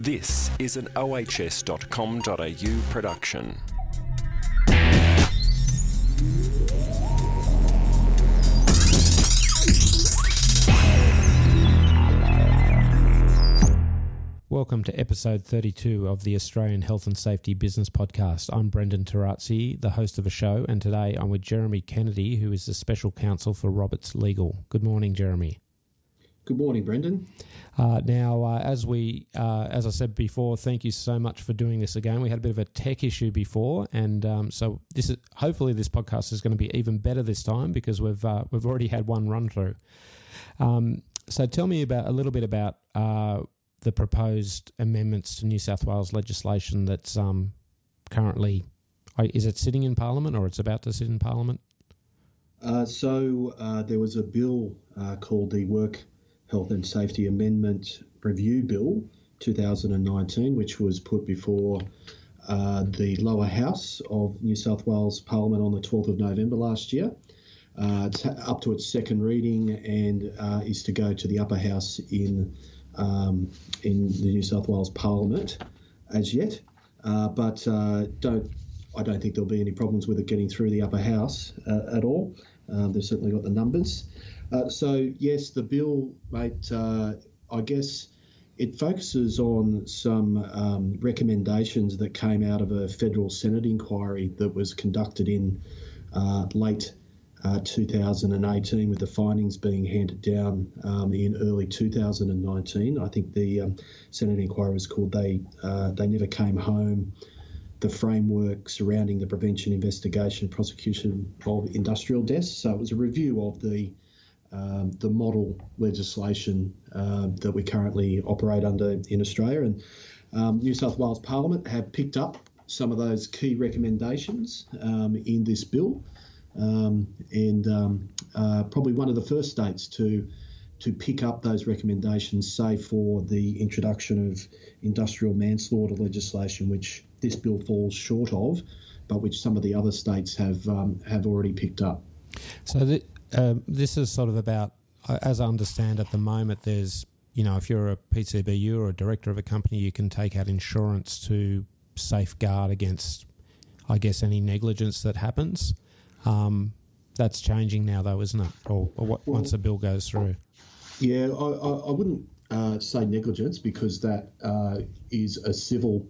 This is an ohs.com.au production. Welcome to episode 32 of the Australian Health and Safety Business Podcast. I'm Brendan Torazzi, the host of a show, and today I'm with Jeremy Kennedy, who is the special counsel for Roberts Legal. Good morning, Jeremy. Good morning, Brendan. Uh, now, uh, as we, uh, as I said before, thank you so much for doing this again. We had a bit of a tech issue before, and um, so this is hopefully this podcast is going to be even better this time because we've uh, we've already had one run through. Um, so, tell me about a little bit about uh, the proposed amendments to New South Wales legislation that's um, currently is it sitting in Parliament or it's about to sit in Parliament? Uh, so uh, there was a bill uh, called the Work Health and Safety Amendment Review Bill 2019, which was put before uh, the lower house of New South Wales Parliament on the 12th of November last year. Uh, it's up to its second reading and uh, is to go to the upper house in um, in the New South Wales Parliament as yet, uh, but uh, don't I don't think there'll be any problems with it getting through the upper house uh, at all. They've certainly got the numbers. Uh, so yes, the bill, mate. Uh, I guess it focuses on some um, recommendations that came out of a federal Senate inquiry that was conducted in uh, late uh, 2018, with the findings being handed down um, in early 2019. I think the um, Senate inquiry was called "They uh, They Never Came Home." The framework surrounding the prevention, investigation, prosecution of industrial deaths. So it was a review of the um, the model legislation uh, that we currently operate under in Australia, and um, New South Wales Parliament have picked up some of those key recommendations um, in this bill um, and um, uh, probably one of the first states to to pick up those recommendations, say for the introduction of industrial manslaughter legislation, which this bill falls short of, but which some of the other states have um, have already picked up. So the, uh, this is sort of about, as I understand at the moment, there's you know if you're a PCBU or a director of a company, you can take out insurance to safeguard against, I guess, any negligence that happens. Um, that's changing now, though, isn't it? Or, or what, well, once the bill goes through. Yeah, I, I, I wouldn't uh, say negligence because that uh, is a civil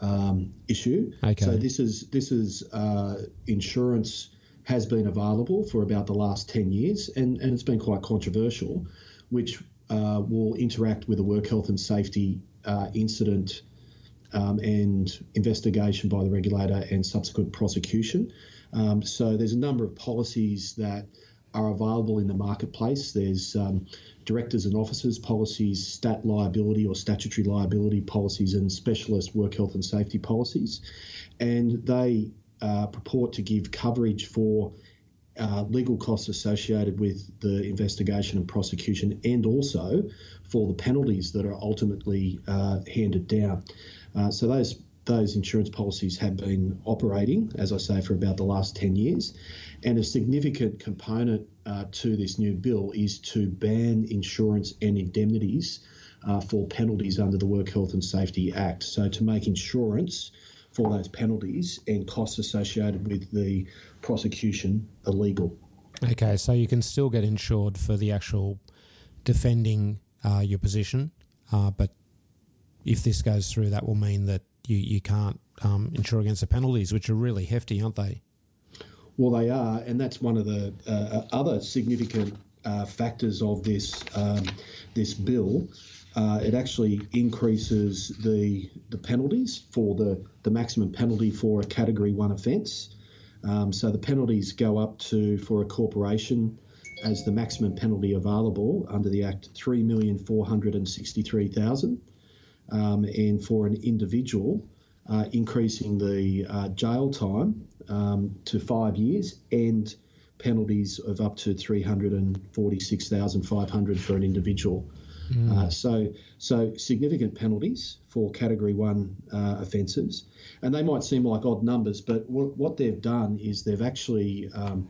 um, issue. Okay. So this is this is uh, insurance has been available for about the last ten years, and, and it's been quite controversial, which uh, will interact with a work health and safety uh, incident um, and investigation by the regulator and subsequent prosecution. Um, so there's a number of policies that are available in the marketplace. There's um, directors and officers policies, stat liability or statutory liability policies, and specialist work health and safety policies. And they uh, purport to give coverage for uh, legal costs associated with the investigation and prosecution, and also for the penalties that are ultimately uh, handed down. Uh, so those those insurance policies have been operating, as I say, for about the last 10 years. And a significant component uh, to this new bill is to ban insurance and indemnities uh, for penalties under the Work Health and Safety Act. So to make insurance for those penalties and costs associated with the prosecution illegal. Okay, so you can still get insured for the actual defending uh, your position, uh, but if this goes through, that will mean that you, you can't um, insure against the penalties, which are really hefty, aren't they? Well, they are, and that's one of the uh, other significant uh, factors of this um, this bill. Uh, it actually increases the the penalties for the the maximum penalty for a Category One offence. Um, so the penalties go up to for a corporation as the maximum penalty available under the Act three million four hundred and sixty three thousand um, and for an individual, uh, increasing the uh, jail time um, to five years and penalties of up to 346,500 for an individual. Mm. Uh, so, so significant penalties for Category One uh, offences, and they might seem like odd numbers, but w- what they've done is they've actually um,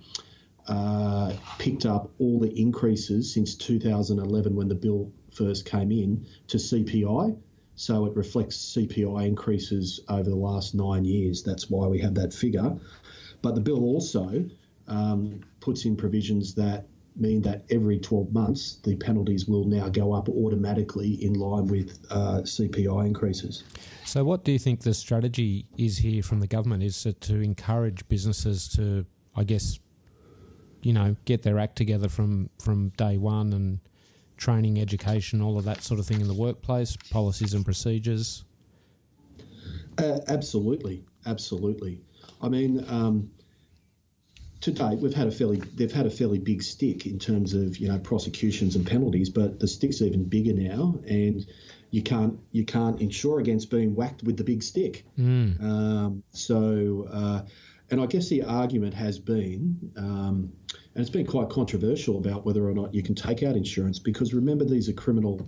uh, picked up all the increases since 2011 when the bill first came in to CPI, So it reflects CPI increases over the last nine years. That's why we have that figure. But the bill also um, puts in provisions that mean that every 12 months the penalties will now go up automatically in line with uh, CPI increases. So, what do you think the strategy is here from the government? Is it to encourage businesses to, I guess, you know, get their act together from from day one and training, education, all of that sort of thing in the workplace, policies and procedures? Uh, absolutely, absolutely. I mean, um, to date, we've had a fairly they've had a fairly big stick in terms of you know prosecutions and penalties, but the stick's even bigger now, and you can't you can't insure against being whacked with the big stick. Mm. Um, so, uh, and I guess the argument has been, um, and it's been quite controversial about whether or not you can take out insurance because remember these are criminal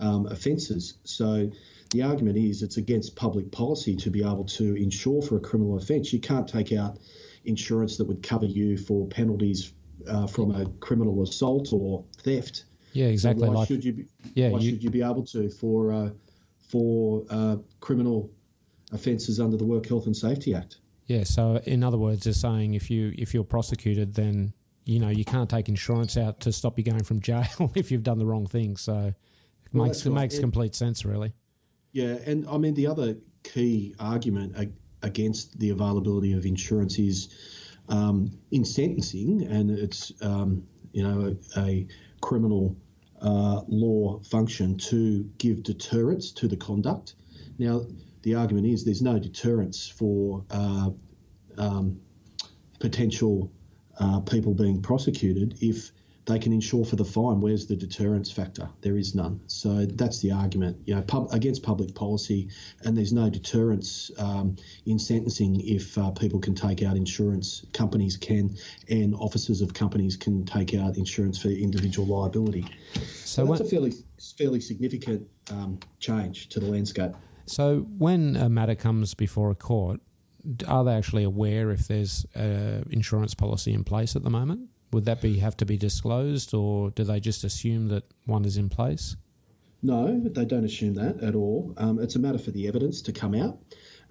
um, offences. So the argument is it's against public policy to be able to insure for a criminal offence. You can't take out insurance that would cover you for penalties uh, from a criminal assault or theft. Yeah, exactly. So why like, should you? Be, yeah, why you, should you be able to for uh, for uh, criminal offences under the Work Health and Safety Act? Yeah. So, in other words, they're saying if you if you're prosecuted, then you know you can't take insurance out to stop you going from jail if you've done the wrong thing. So, it Well, makes it right. makes complete sense, really. Yeah, and I mean the other key argument ag- against the availability of insurance is um, in sentencing, and it's um, you know a, a criminal uh, law function to give deterrence to the conduct. Now, the argument is there's no deterrence for uh, um, potential uh, people being prosecuted if they can insure for the fine. Where's the deterrence factor? There is none. So that's the argument. You know, pub, against public policy, and there's no deterrence um, in sentencing if uh, people can take out insurance. Companies can, and officers of companies can take out insurance for individual liability. So, So that's when, a fairly fairly significant um, change to the landscape. so when a matter comes before a court, are they actually aware if there's an insurance policy in place at the moment? Would that be have to be disclosed, or do they just assume that one is in place? No, they don't assume that at all. Um, it's a matter for the evidence to come out.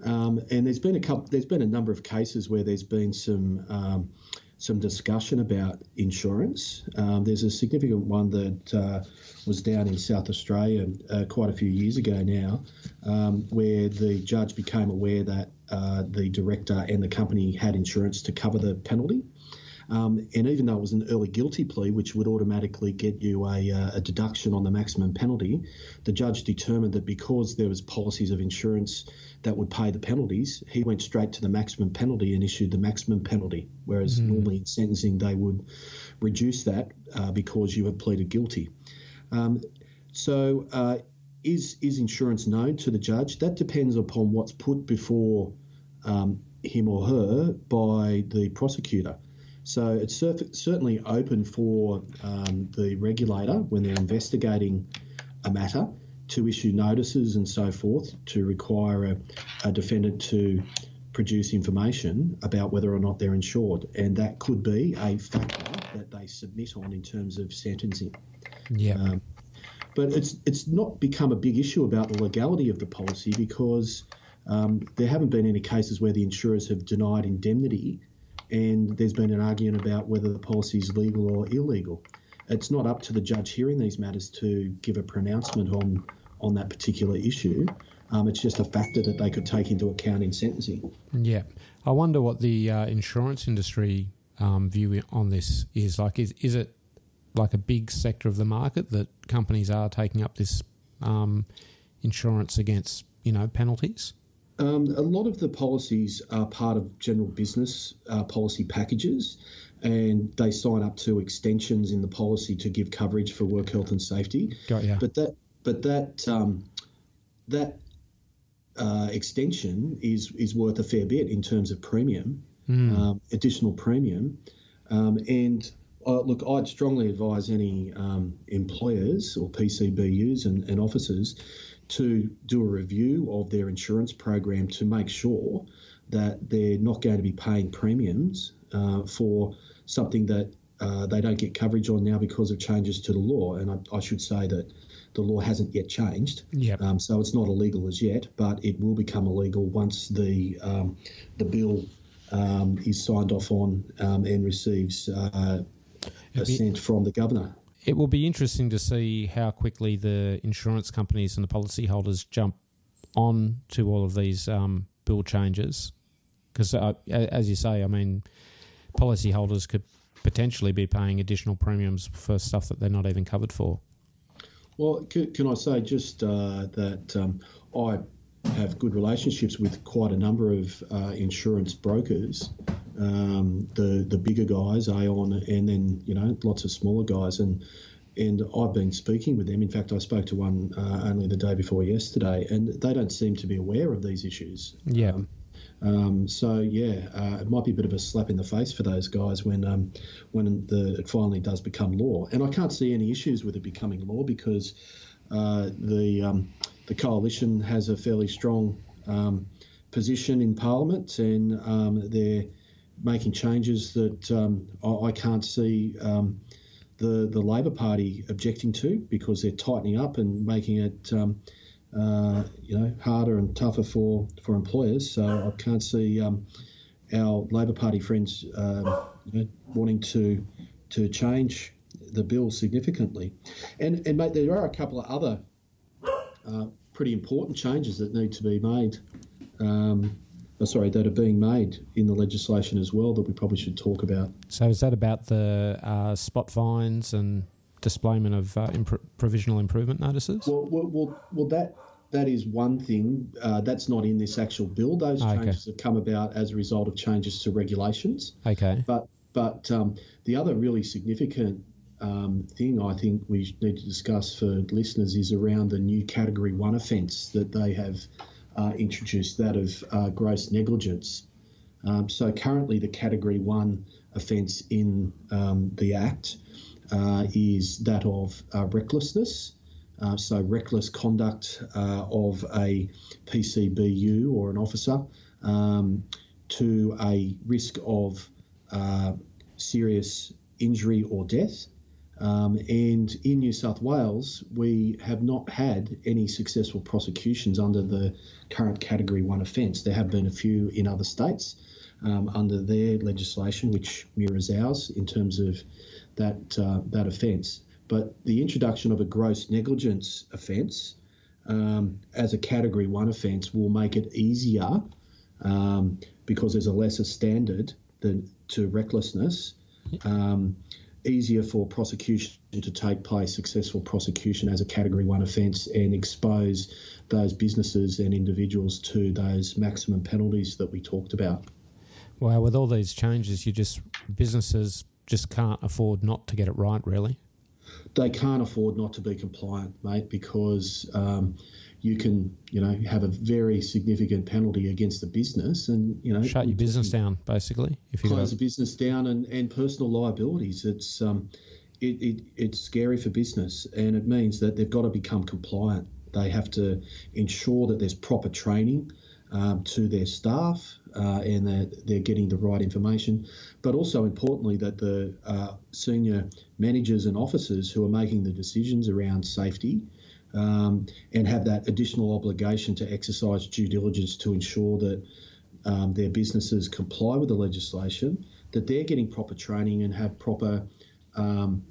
Um, and there's been a couple. There's been a number of cases where there's been some um, some discussion about insurance. Um, there's a significant one that uh, was down in South Australia uh, quite a few years ago now, um, where the judge became aware that uh, the director and the company had insurance to cover the penalty. Um, and even though it was an early guilty plea, which would automatically get you a, uh, a deduction on the maximum penalty, the judge determined that because there was policies of insurance that would pay the penalties, he went straight to the maximum penalty and issued the maximum penalty. Whereas normally in sentencing they would reduce that uh, because you have pleaded guilty. Um, so uh, is is insurance known to the judge? That depends upon what's put before um, him or her by the prosecutor. So it's cer- certainly open for um, the regulator when they're investigating a matter to issue notices and so forth to require a, a defendant to produce information about whether or not they're insured, and that could be a factor that they submit on in terms of sentencing. Yeah. Um, but it's it's not become a big issue about the legality of the policy because um, there haven't been any cases where the insurers have denied indemnity, and there's been an argument about whether the policy is legal or illegal. It's not up to the judge hearing these matters to give a pronouncement on on that particular issue. Um, it's just a factor that they could take into account in sentencing. Yeah, I wonder what the uh, insurance industry um, view on this is. Like, is is it like a big sector of the market that companies are taking up this um, insurance against you know penalties? Um, a lot of the policies are part of general business uh, policy packages, and they sign up to extensions in the policy to give coverage for work health and safety. Got ya. But that, but that, um, that uh, extension is is worth a fair bit in terms of premium, um, additional premium, um, and. Uh, look, I'd strongly advise any um, employers or PCBUs and, and officers to do a review of their insurance program to make sure that they're not going to be paying premiums uh, for something that uh, they don't get coverage on now because of changes to the law. And I, I should say that the law hasn't yet changed. Yep. Um, so it's not illegal as yet, but it will become illegal once the um, the bill um, is signed off on um, and receives uh, assent from the governor. It will be interesting to see how quickly the insurance companies and the policyholders jump on to all of these um, bill changes, because uh, as you say, I mean, policyholders could potentially be paying additional premiums for stuff that they're not even covered for. Well, can, can I say just uh, that um, I have good relationships with quite a number of uh, insurance brokers, um, the the bigger guys, Aon, and then you know lots of smaller guys, and and I've been speaking with them. In fact, I spoke to one uh, only the day before yesterday, and they don't seem to be aware of these issues. Yeah. Um, um, so yeah, uh, it might be a bit of a slap in the face for those guys when um, when the, it finally does become law. And I can't see any issues with it becoming law because uh, the um, the coalition has a fairly strong um, position in Parliament, and um, they're making changes that um, I, can't see. the, the Labor Party objecting to because they're tightening up and making it uh, you know, harder and tougher for, for employers. So I can't see um, our Labor Party friends um, you know, wanting to to change the bill significantly. And and mate, there are a couple of other uh, pretty important changes that need to be made. Um, oh, sorry, that are being made in the legislation as well that we probably should talk about. So is that about the uh, spot fines and displayment of uh, imp- provisional improvement notices? Well, well, well, well, that that is one thing. Uh, that's not in this actual bill. Those changes okay. have come about as a result of changes to regulations. Okay. But but um, the other really significant um, thing I think we need to discuss for listeners is around the new Category One offence that they have uh, introduced, that of uh, gross negligence. Um, so currently, the Category One offence in um, the Act uh, is that of uh, recklessness. Uh, so, reckless conduct uh, of a PCBU or an officer um, to a risk of serious injury or death. Um, and in New South Wales, we have not had any successful prosecutions under the current Category 1 offence. There have been a few in other states um, under their legislation, which mirrors ours in terms of that uh, that offence. But the introduction of a gross negligence offence um, as a Category One offence will make it easier um, because there's a lesser standard than to recklessness. Um, easier for prosecution to take place, successful prosecution as a Category One offence, and expose those businesses and individuals to those maximum penalties that we talked about. Well, with all these changes, you just businesses just can't afford not to get it right, really. They can't afford not to be compliant, mate, because um, you can, you know, have a very significant penalty against the business, and you know, shut your business down, basically. If you close the business down and, and personal liabilities, it's um, it, it, it's scary for business, and it means that they've got to become compliant. They have to ensure that there's proper training um, to their staff uh, and that they're getting the right information, but also importantly that the uh, senior managers and officers who are making the decisions around safety um, and have that additional obligation to exercise due diligence to ensure that um, their businesses comply with the legislation, that they're getting proper training and have proper um,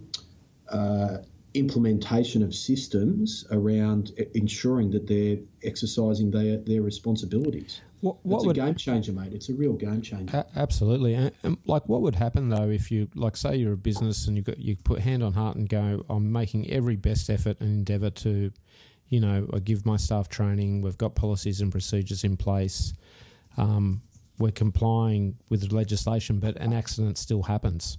uh, implementation of systems around ensuring that they're exercising their, their responsibilities. What, what it's would, a game changer, mate. It's a real game changer. A- absolutely. And, and, like, what would happen though if you, like, say you're a business and you got you put hand on heart and go, I'm making every best effort and endeavour to, you know, I give my staff training. We've got policies and procedures in place. Um, we're complying with legislation, but an accident still happens.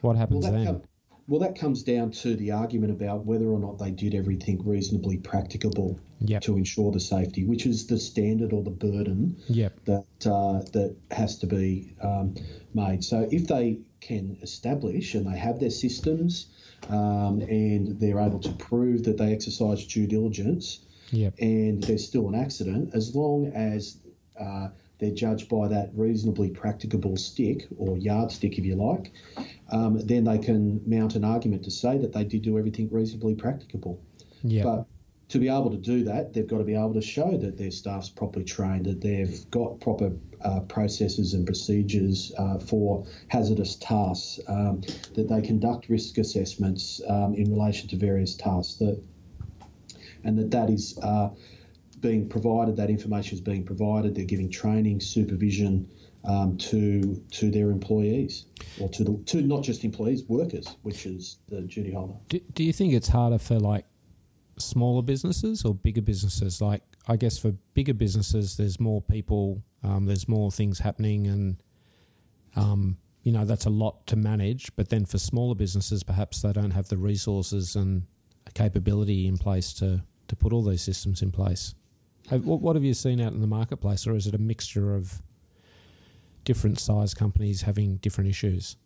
What happens well, then? Well, that comes down to the argument about whether or not they did everything reasonably practicable yep. to ensure the safety, which is the standard or the burden yep. that uh, that has to be um, made. So if they can establish and they have their systems um, and they're able to prove that they exercise due diligence, yep. and there's still an accident, as long as uh, they're judged by that reasonably practicable stick or yardstick, if you like, um, then they can mount an argument to say that they did do everything reasonably practicable. Yeah. But to be able to do that, they've got to be able to show that their staff's properly trained, that they've got proper uh, processes and procedures uh, for hazardous tasks, um, that they conduct risk assessments um, in relation to various tasks, that and that that is uh, being provided, that information is being provided. They're giving training, supervision um, to to their employees, or to the to not just employees, workers, which is the duty holder. Do, do you think it's harder for like smaller businesses or bigger businesses? Like, I guess for bigger businesses, there's more people, um, there's more things happening, and um, you know that's a lot to manage. But then for smaller businesses, perhaps they don't have the resources and capability in place to to put all those systems in place. What, what have you seen out in the marketplace, or is it a mixture of different size companies having different issues?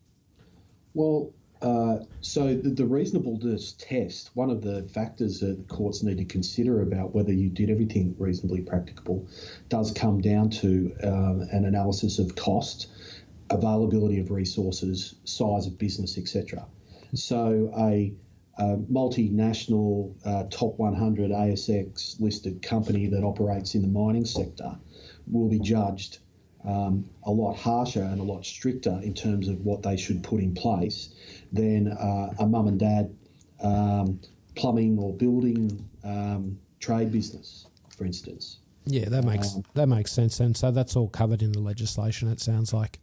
Well, uh, so the, the, reasonableness test, one of the factors that courts need to consider about whether you did everything reasonably practicable, does come down to um, an analysis of cost, availability of resources, size of business, etc. So a, a multinational uh, top 100 ASX listed company that operates in the mining sector will be judged um, a lot harsher and a lot stricter in terms of what they should put in place than uh, a mum and dad um, plumbing or building um, trade business, for instance. Yeah, that makes um, that makes sense. And so that's all covered in the legislation. It sounds like.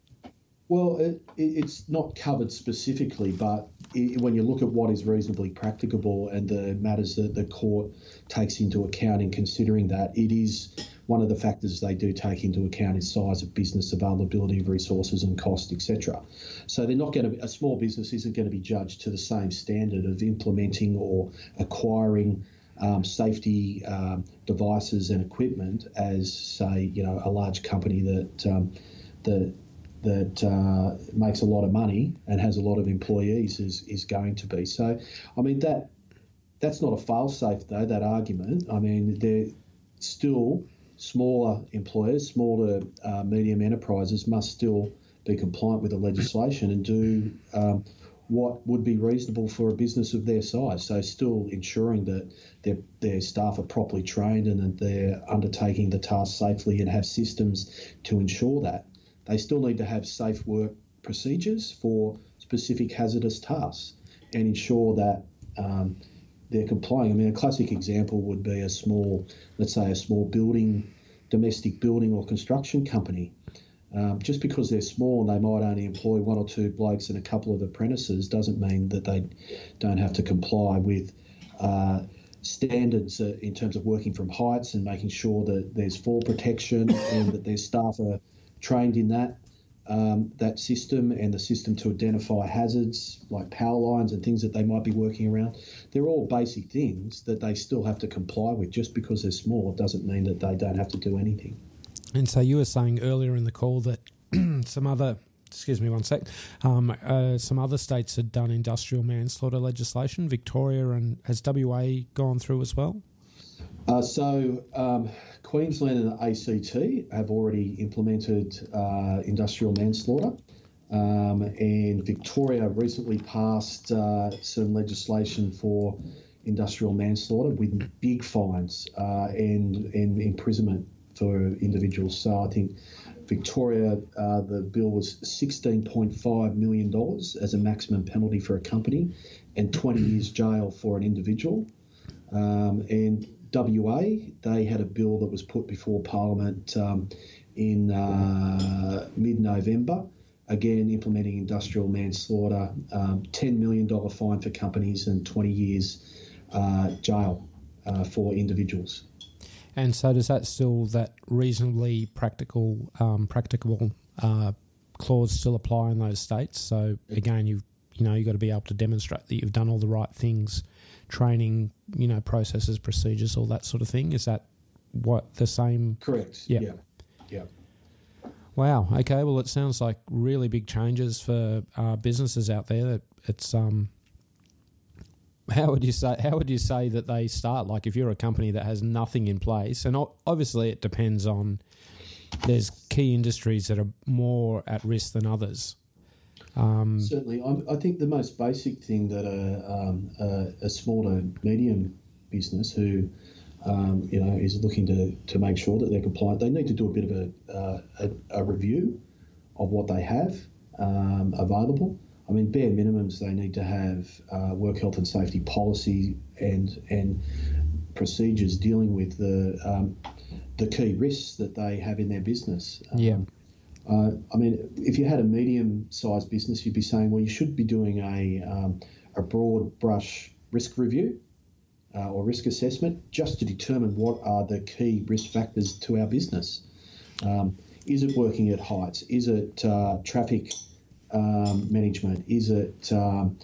Well, it, it's not covered specifically, but it, when you look at what is reasonably practicable and the matters that the court takes into account in considering that, it is one of the factors they do take into account is size of business, availability of resources, and cost, etc. So they're not going to. Be, a small business isn't going to be judged to the same standard of implementing or acquiring. Um, safety um, devices and equipment as, say, you know, a large company that um, that that uh, makes a lot of money and has a lot of employees is, is going to be. So, I mean that that's not a fail safe though. That argument. I mean, they're still smaller employers, smaller uh, medium enterprises must still be compliant with the legislation and do um, what would be reasonable for a business of their size. So, still ensuring that their, their staff are properly trained and that they're undertaking the task safely and have systems to ensure that. They still need to have safe work procedures for specific hazardous tasks and ensure that um, they're complying. I mean, a classic example would be a small, let's say, a small building, domestic building or construction company. Um, just because they're small and they might only employ one or two blokes and a couple of apprentices doesn't mean that they don't have to comply with uh, standards uh, in terms of working from heights and making sure that there's fall protection and that their staff are trained in that um, that system and the system to identify hazards like power lines and things that they might be working around. They're all basic things that they still have to comply with. Just because they're small doesn't mean that they don't have to do anything. And so you were saying earlier in the call that some other excuse me one sec. Um, uh, some other states had done industrial manslaughter legislation. Victoria and has WA gone through as well? Uh, so um, Queensland and ACT have already implemented uh, industrial manslaughter. Um, and Victoria recently passed uh, some legislation for industrial manslaughter with big fines uh, and, and imprisonment for individuals. So I think Victoria, uh, the bill was $16.5 million as a maximum penalty for a company and 20 years jail for an individual. Um, and WA, they had a bill that was put before Parliament um, in uh, mid November, again implementing industrial manslaughter, um, $10 million fine for companies and 20 years uh, jail uh, for individuals. And so, does that still that reasonably practical, um, practicable uh, clause still apply in those states? So again, you you know you've got to be able to demonstrate that you've done all the right things training, you know, processes, procedures, all that sort of thing. Is that what the same? Correct. Yeah. Yeah. yeah. Wow. Okay. Well, it sounds like really big changes for uh, businesses out there. It's um, how would you say? How would you say that they start? Like, if you're a company that has nothing in place, and obviously it depends on. There's key industries that are more at risk than others. Um, Certainly, I'm, i think the most basic thing that a, um, a, a small to medium business who, um, you know, is looking to, to make sure that they're compliant, they need to do a bit of a, uh, a, a, review of what they have um, available. I mean, bare minimums, they need to have uh, work health and safety policy and and procedures dealing with the um, the key risks that they have in their business. yeah. Uh, I mean, if you had a medium-sized business, you'd be saying, well, you should be doing a um, a broad brush risk review uh, or risk assessment just to determine what are the key risk factors to our business. Um, is it working at heights? Is it uh, traffic um, management? Is it, um,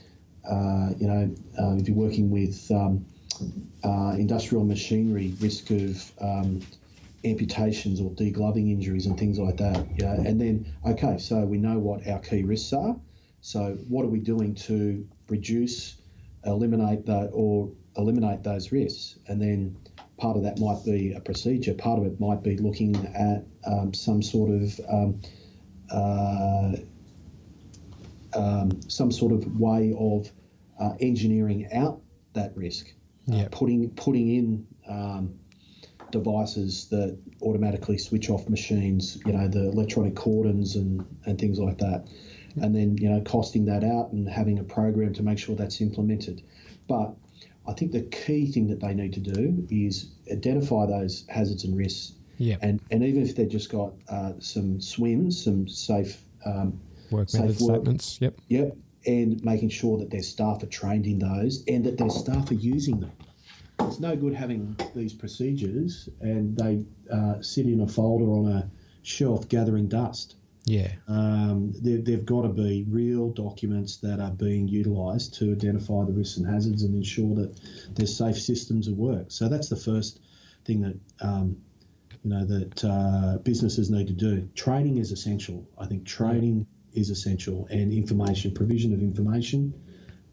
uh, you know, uh, if you're working with um, uh, industrial machinery, risk of um, amputations or degloving injuries and things like that? Yeah, and then, okay, so we know what our key risks are. So, what are we doing to reduce, eliminate that, or eliminate those risks? And then part of that might be a procedure. Part of it might be looking at um, some sort of um, uh, um, some sort of way of uh, engineering out that risk. Uh, putting putting in um, devices that automatically switch off machines. You know the electronic cordons and and things like that and then you know costing that out and having a program to make sure that's implemented. But I think the key thing that they need to do is identify those hazards and risks. Yeah. And and even if they've just got uh, some swims, some safe um, work safe method work, statements. Yep. Yep. And making sure that their staff are trained in those and that their staff are using them. It's no good having these procedures and they uh, sit in a folder on a shelf gathering dust. Yeah. Um, there, have got to be real documents that are being utilised to identify the risks and hazards and ensure that there's safe systems of work. So that's the first thing that um, you know that uh, businesses need to do. Training is essential. I think training is essential, and information provision of information.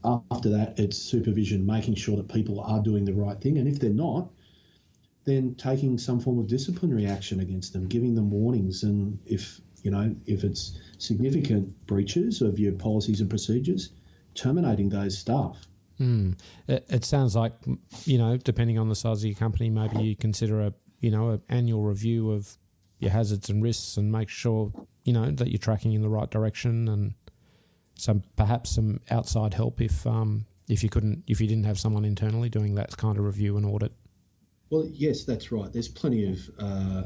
After that, it's supervision, making sure that people are doing the right thing, and if they're not, then taking some form of disciplinary action against them, giving them warnings, and if you know, if it's significant breaches of your policies and procedures, terminating those staff. Mm. It, it, sounds like, you know, depending on the size of your company, maybe you consider a, you know, an annual review of your hazards and risks and make sure, you know, that you're tracking in the right direction and some perhaps some outside help if um, if you couldn't if you didn't have someone internally doing that kind of review and audit. Well, yes, that's right. There's plenty of uh,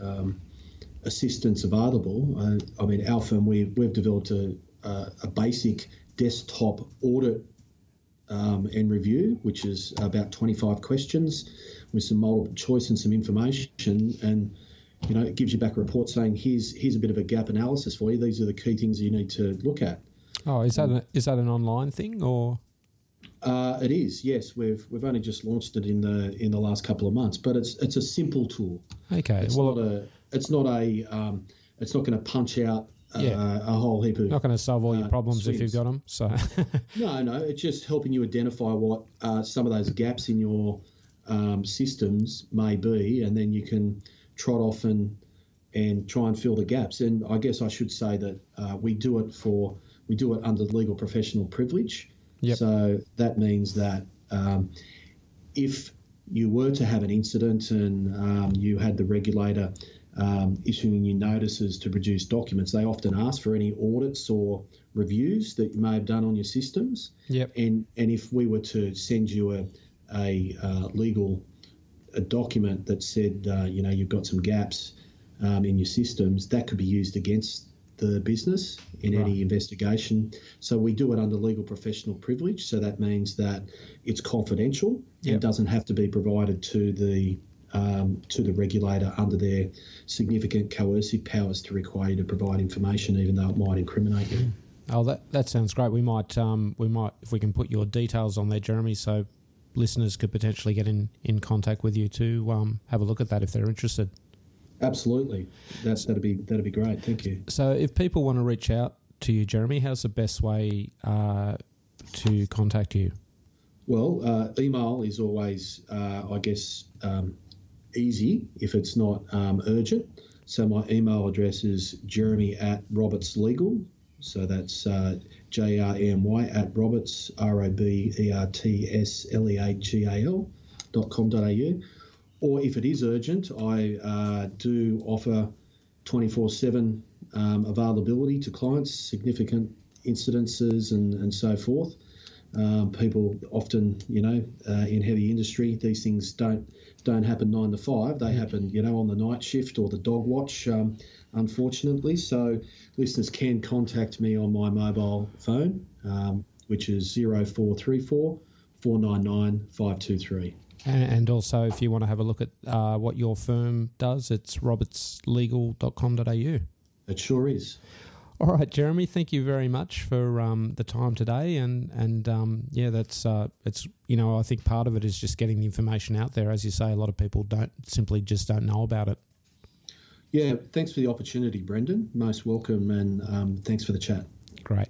um, assistance available. Uh, I mean, our firm, we, we've developed a, a, a basic desktop audit um, and review, which is about 25 questions with some multiple choice and some information. And, you know, it gives you back a report saying, here's, here's a bit of a gap analysis for you. These are the key things you need to look at. Oh, is that, a, is that an online thing or? Uh, it is, yes. We've we've only just launched it in the in the last couple of months, but it's it's a simple tool. Okay, it's well, not a it's not a um, it's not going to punch out uh, yeah. a whole heap of not going to solve all your uh, problems swings. if you've got them. So no, no, it's just helping you identify what uh, some of those gaps in your um, systems may be, and then you can trot off and and try and fill the gaps. And I guess I should say that uh, we do it for we do it under legal professional privilege. Yep. So that means that um, if you were to have an incident and um, you had the regulator um, issuing you notices to produce documents, they often ask for any audits or reviews that you may have done on your systems. Yep. And and if we were to send you a a uh, legal a document that said uh, you know you've got some gaps um, in your systems, that could be used against the business in Right. any investigation. So we do it under legal professional privilege. So that means that it's confidential Yep. and doesn't have to be provided to the um, to the regulator under their significant coercive powers to require you to provide information, even though it might incriminate you. Oh, that that sounds great. We might um, we might if we can put your details on there, Jeremy, so listeners could potentially get in, in contact with you to um, have a look at that if they're interested. Absolutely, that's that'd be that'd be great. Thank you. So, if people want to reach out to you, Jeremy, how's the best way uh, to contact you? Well, uh, email is always, uh, I guess, um, easy if it's not um, urgent. So my email address is jeremy at Roberts Legal. So that's uh, J R E M Y at Roberts R O B E R T S L E A G A L robertslegal.com.au. Or if it is urgent, I uh, do offer 24 7 um, availability to clients, significant incidences, and, and so forth. Um, people often, you know, uh, in heavy industry, these things don't don't happen nine to five. They happen, you know, on the night shift or the dog watch, um, unfortunately. So listeners can contact me on my mobile phone, um, which is 0434 499 523. And also, if you want to have a look at uh, what your firm does, it's robertslegal.com.au. It sure is. All right, Jeremy. Thank you very much for um, the time today, and and um, yeah, that's uh, it's you know I think part of it is just getting the information out there. As you say, a lot of people don't simply just don't know about it. Yeah, thanks for the opportunity, Brendan. Most welcome, and um, thanks for the chat. Great.